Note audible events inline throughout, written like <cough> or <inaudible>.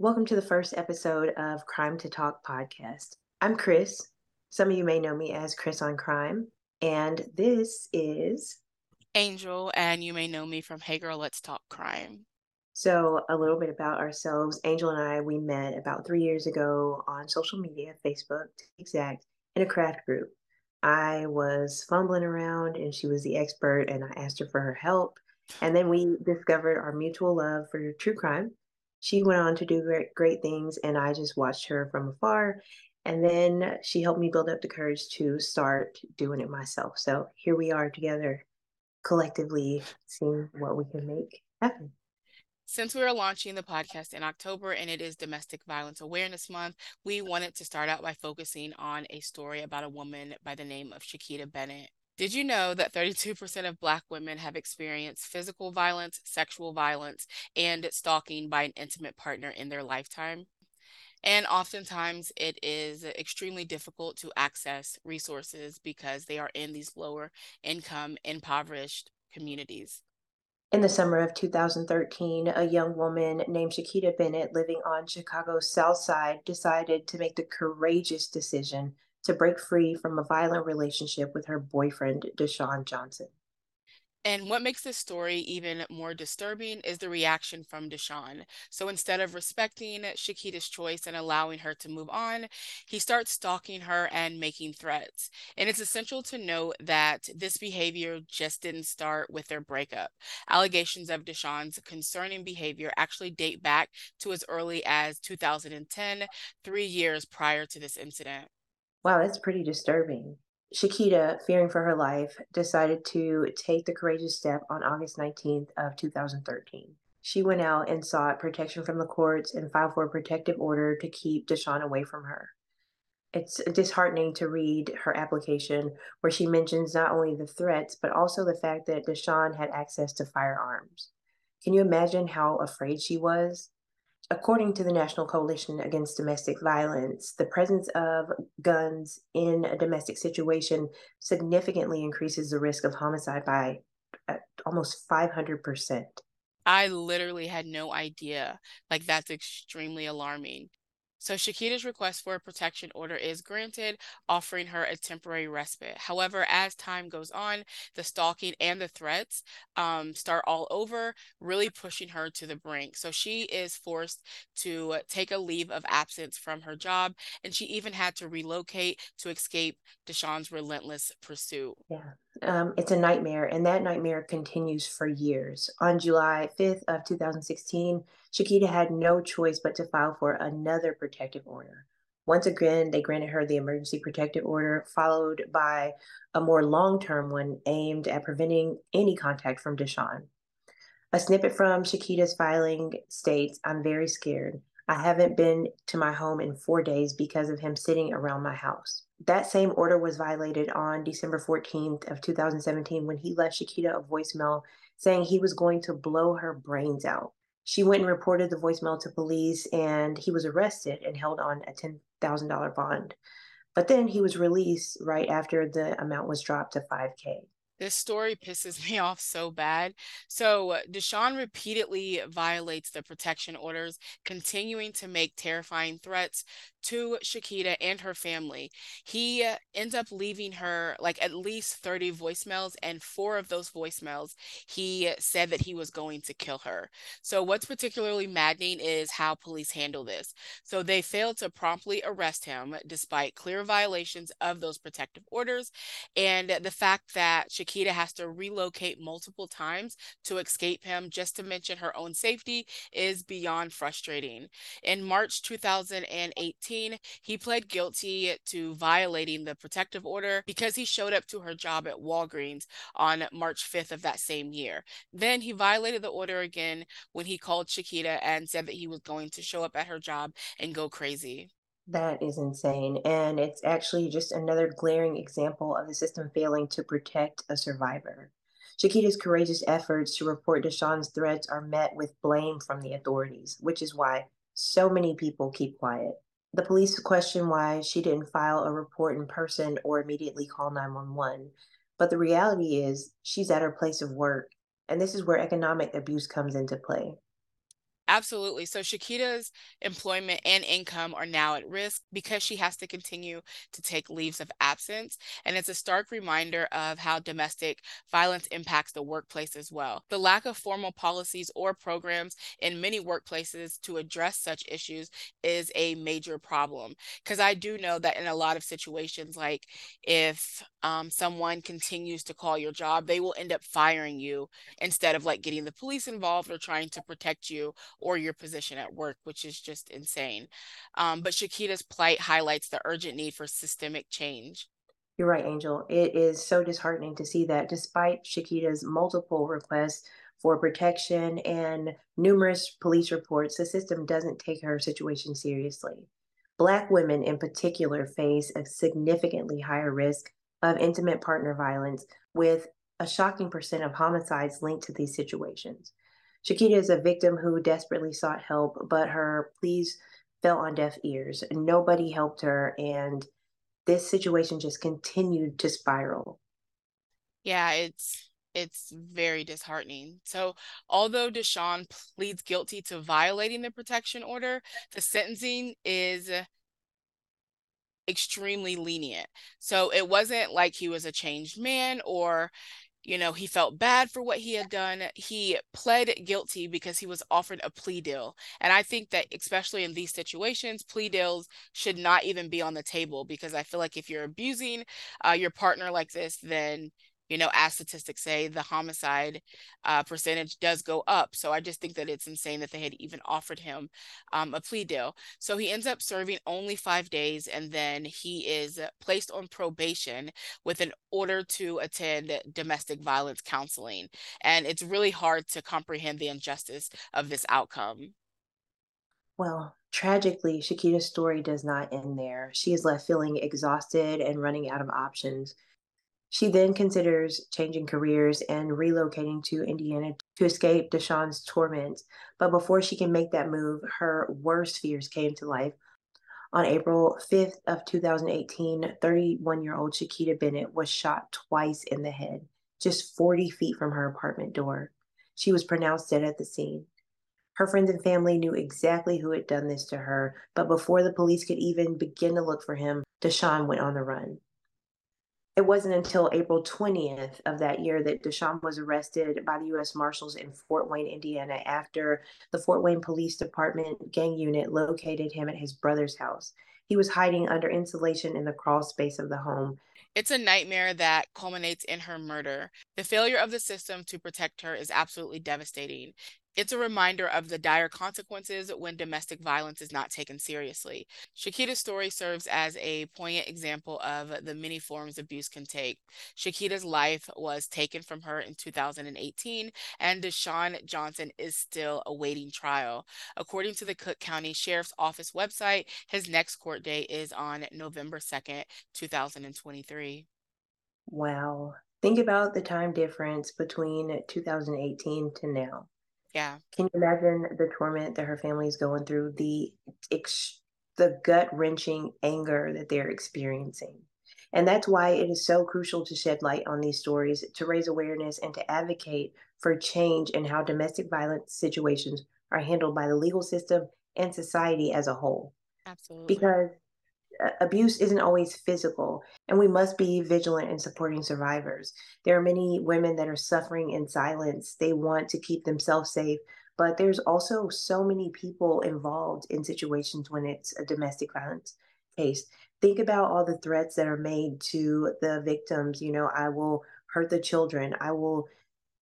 Welcome to the first episode of Crime to Talk podcast. I'm Chris. Some of you may know me as Chris on Crime, and this is Angel, and you may know me from Hey Girl, Let's Talk Crime. So, a little bit about ourselves. Angel and I, we met about three years ago on social media, Facebook, to exact, in a craft group. I was fumbling around and she was the expert, and I asked her for her help. And then we discovered our mutual love for true crime she went on to do great, great things, and I just watched her from afar. And then she helped me build up the courage to start doing it myself. So here we are together, collectively seeing what we can make happen. Since we are launching the podcast in October and it is Domestic Violence Awareness Month, we wanted to start out by focusing on a story about a woman by the name of Shakita Bennett. Did you know that 32% of Black women have experienced physical violence, sexual violence, and stalking by an intimate partner in their lifetime? And oftentimes it is extremely difficult to access resources because they are in these lower income, impoverished communities. In the summer of 2013, a young woman named Shakita Bennett living on Chicago's South Side decided to make the courageous decision to break free from a violent relationship with her boyfriend, Deshawn Johnson. And what makes this story even more disturbing is the reaction from Deshawn. So instead of respecting Shakita's choice and allowing her to move on, he starts stalking her and making threats. And it's essential to note that this behavior just didn't start with their breakup. Allegations of Deshawn's concerning behavior actually date back to as early as 2010, three years prior to this incident. Wow, that's pretty disturbing. Shakita, fearing for her life, decided to take the courageous step on August 19th of 2013. She went out and sought protection from the courts and filed for a protective order to keep Deshawn away from her. It's disheartening to read her application where she mentions not only the threats, but also the fact that Deshawn had access to firearms. Can you imagine how afraid she was? According to the National Coalition Against Domestic Violence, the presence of guns in a domestic situation significantly increases the risk of homicide by uh, almost 500%. I literally had no idea. Like, that's extremely alarming. So Shakita's request for a protection order is granted, offering her a temporary respite. However, as time goes on, the stalking and the threats um, start all over, really pushing her to the brink. So she is forced to take a leave of absence from her job, and she even had to relocate to escape Deshawn's relentless pursuit. Yeah, um, it's a nightmare, and that nightmare continues for years. On July 5th of 2016, Shakita had no choice but to file for another protective order. Once again, they granted her the emergency protective order, followed by a more long-term one aimed at preventing any contact from Deshawn. A snippet from Shakita's filing states, I'm very scared. I haven't been to my home in four days because of him sitting around my house that same order was violated on December 14th of 2017 when he left Shakita a voicemail saying he was going to blow her brains out. She went and reported the voicemail to police and he was arrested and held on a $10,000 bond. But then he was released right after the amount was dropped to 5K. This story pisses me <laughs> off so bad. So, uh, Deshawn repeatedly violates the protection orders, continuing to make terrifying threats to Shakita and her family. He uh, ends up leaving her like at least 30 voicemails, and four of those voicemails, he said that he was going to kill her. So, what's particularly maddening is how police handle this. So, they failed to promptly arrest him despite clear violations of those protective orders, and the fact that Shakita has to relocate multiple times to escape him, just to mention her own safety, is beyond frustrating. In March 2018, he pled guilty to violating the protective order because he showed up to her job at Walgreens on March 5th of that same year. Then he violated the order again when he called Shakita and said that he was going to show up at her job and go crazy. That is insane. And it's actually just another glaring example of the system failing to protect a survivor. Shakita's courageous efforts to report Deshawn's threats are met with blame from the authorities, which is why so many people keep quiet. The police question why she didn't file a report in person or immediately call 911. But the reality is, she's at her place of work, and this is where economic abuse comes into play. Absolutely. So Shakita's employment and income are now at risk because she has to continue to take leaves of absence. And it's a stark reminder of how domestic violence impacts the workplace as well. The lack of formal policies or programs in many workplaces to address such issues is a major problem. Because I do know that in a lot of situations, like if um, someone continues to call your job, they will end up firing you instead of like getting the police involved or trying to protect you or your position at work, which is just insane. Um, but Shakita's plight highlights the urgent need for systemic change. You're right, Angel. It is so disheartening to see that despite Shakita's multiple requests for protection and numerous police reports, the system doesn't take her situation seriously. Black women in particular face a significantly higher risk of intimate partner violence, with a shocking percent of homicides linked to these situations. Shakita is a victim who desperately sought help, but her pleas fell on deaf ears. Nobody helped her, and this situation just continued to spiral. Yeah, it's it's very disheartening. So, although Deshawn pleads guilty to violating the protection order, the sentencing is extremely lenient. So, it wasn't like he was a changed man or you know, he felt bad for what he had done. He pled guilty because he was offered a plea deal. And I think that, especially in these situations, plea deals should not even be on the table because I feel like if you're abusing uh, your partner like this, then you know, as statistics say, the homicide uh, percentage does go up. So I just think that it's insane that they had even offered him um, a plea deal. So he ends up serving only five days and then he is placed on probation with an order to attend domestic violence counseling. And it's really hard to comprehend the injustice of this outcome. Well, tragically, Shakita's story does not end there. She is left feeling exhausted and running out of options. She then considers changing careers and relocating to Indiana to escape Deshawn's torment. But before she can make that move, her worst fears came to life. On April 5th of 2018, 31-year-old Shakita Bennett was shot twice in the head, just 40 feet from her apartment door. She was pronounced dead at the scene. Her friends and family knew exactly who had done this to her, but before the police could even begin to look for him, Deshawn went on the run it wasn't until April 20th of that year that Deshawn was arrested by the U.S. Marshals in Fort Wayne, Indiana, after the Fort Wayne Police Department gang unit located him at his brother's house. He was hiding under insulation in the crawl space of the home. It's a nightmare that culminates in her murder. The failure of the system to protect her is absolutely devastating. It's a reminder of the dire consequences when domestic violence is not taken seriously. Shakita's story serves as a poignant example of the many forms abuse can take. Shakita's life was taken from her in 2018, and Deshawn Johnson is still awaiting trial. According to the Cook County Sheriff's Office website, his next court date is on November 2nd, 2023. Wow. Think about the time difference between 2018 to now. Yeah. Can you imagine the torment that her family is going through, the ex- the gut wrenching anger that they're experiencing? And that's why it is so crucial to shed light on these stories, to raise awareness, and to advocate for change in how domestic violence situations are handled by the legal system and society as a whole. Absolutely. Because abuse isn't always physical, and we must be vigilant in supporting survivors. There are many women that are suffering in silence. They want to keep themselves safe, but there's also so many people involved in situations when it's a domestic violence case. Think about all the threats that are made to the victims. You know, I will hurt the children, I will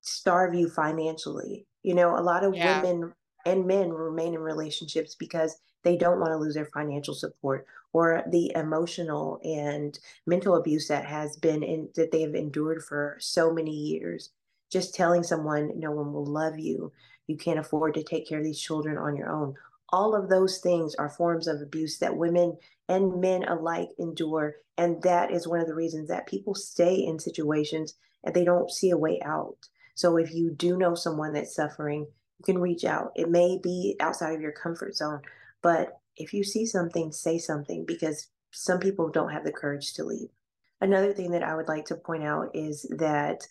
starve you financially. You know, a lot of yeah. women and men remain in relationships because they don't want to lose their financial support or the emotional and mental abuse that has been in that they have endured for so many years. Just telling someone no one will love you. You can't afford to take care of these children on your own. All of those things are forms of abuse that women and men alike endure and that is one of the reasons that people stay in situations and they don't see a way out. So if you do know someone that's suffering you can reach out. It may be outside of your comfort zone but if you see something, say something because some people don't have the courage to leave. Another thing that I would like to point out is that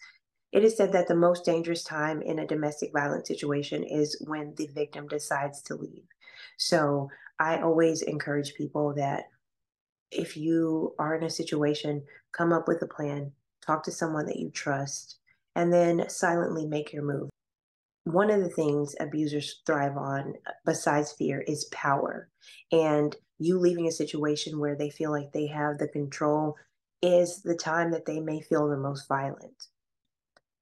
It is said that the most dangerous time in a domestic violence situation is when the victim decides to leave. So I always encourage people that if you are in a situation, come up with a plan, talk to someone that you trust, and then silently make your move. One of the things abusers thrive on, uh, besides fear, is power. And you leaving a situation where they feel like they have the control is the time that they may feel the most violent.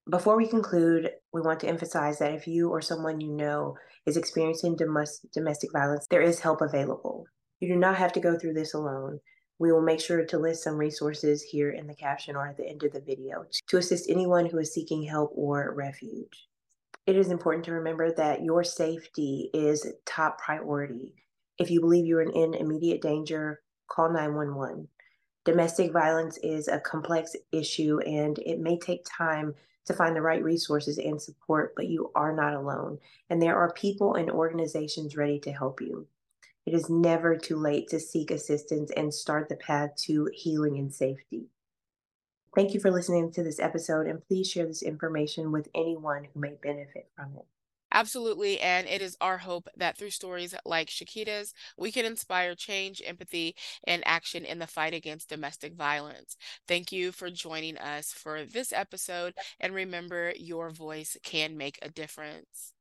Before we conclude, we want to emphasize that if you or someone you know is experiencing domestic violence, there is help available. You do not have to go through this alone. We will make sure to list some resources here in the caption or at the end of the video to assist anyone who is seeking help or refuge. It is important to remember that your safety is top priority. If you believe you're in immediate danger, call 911. Domestic violence is a complex issue and it may take time to find the right resources and support, but you are not alone. And there are people and organizations ready to help you. It is never too late to seek assistance and start the path to healing and safety. Thank you for listening to this episode, and please share this information with anyone who may benefit from it. Absolutely. And it is our hope that through stories like Shakita's, we can inspire change, empathy, and action in the fight against domestic violence. Thank you for joining us for this episode. And remember, your voice can make a difference.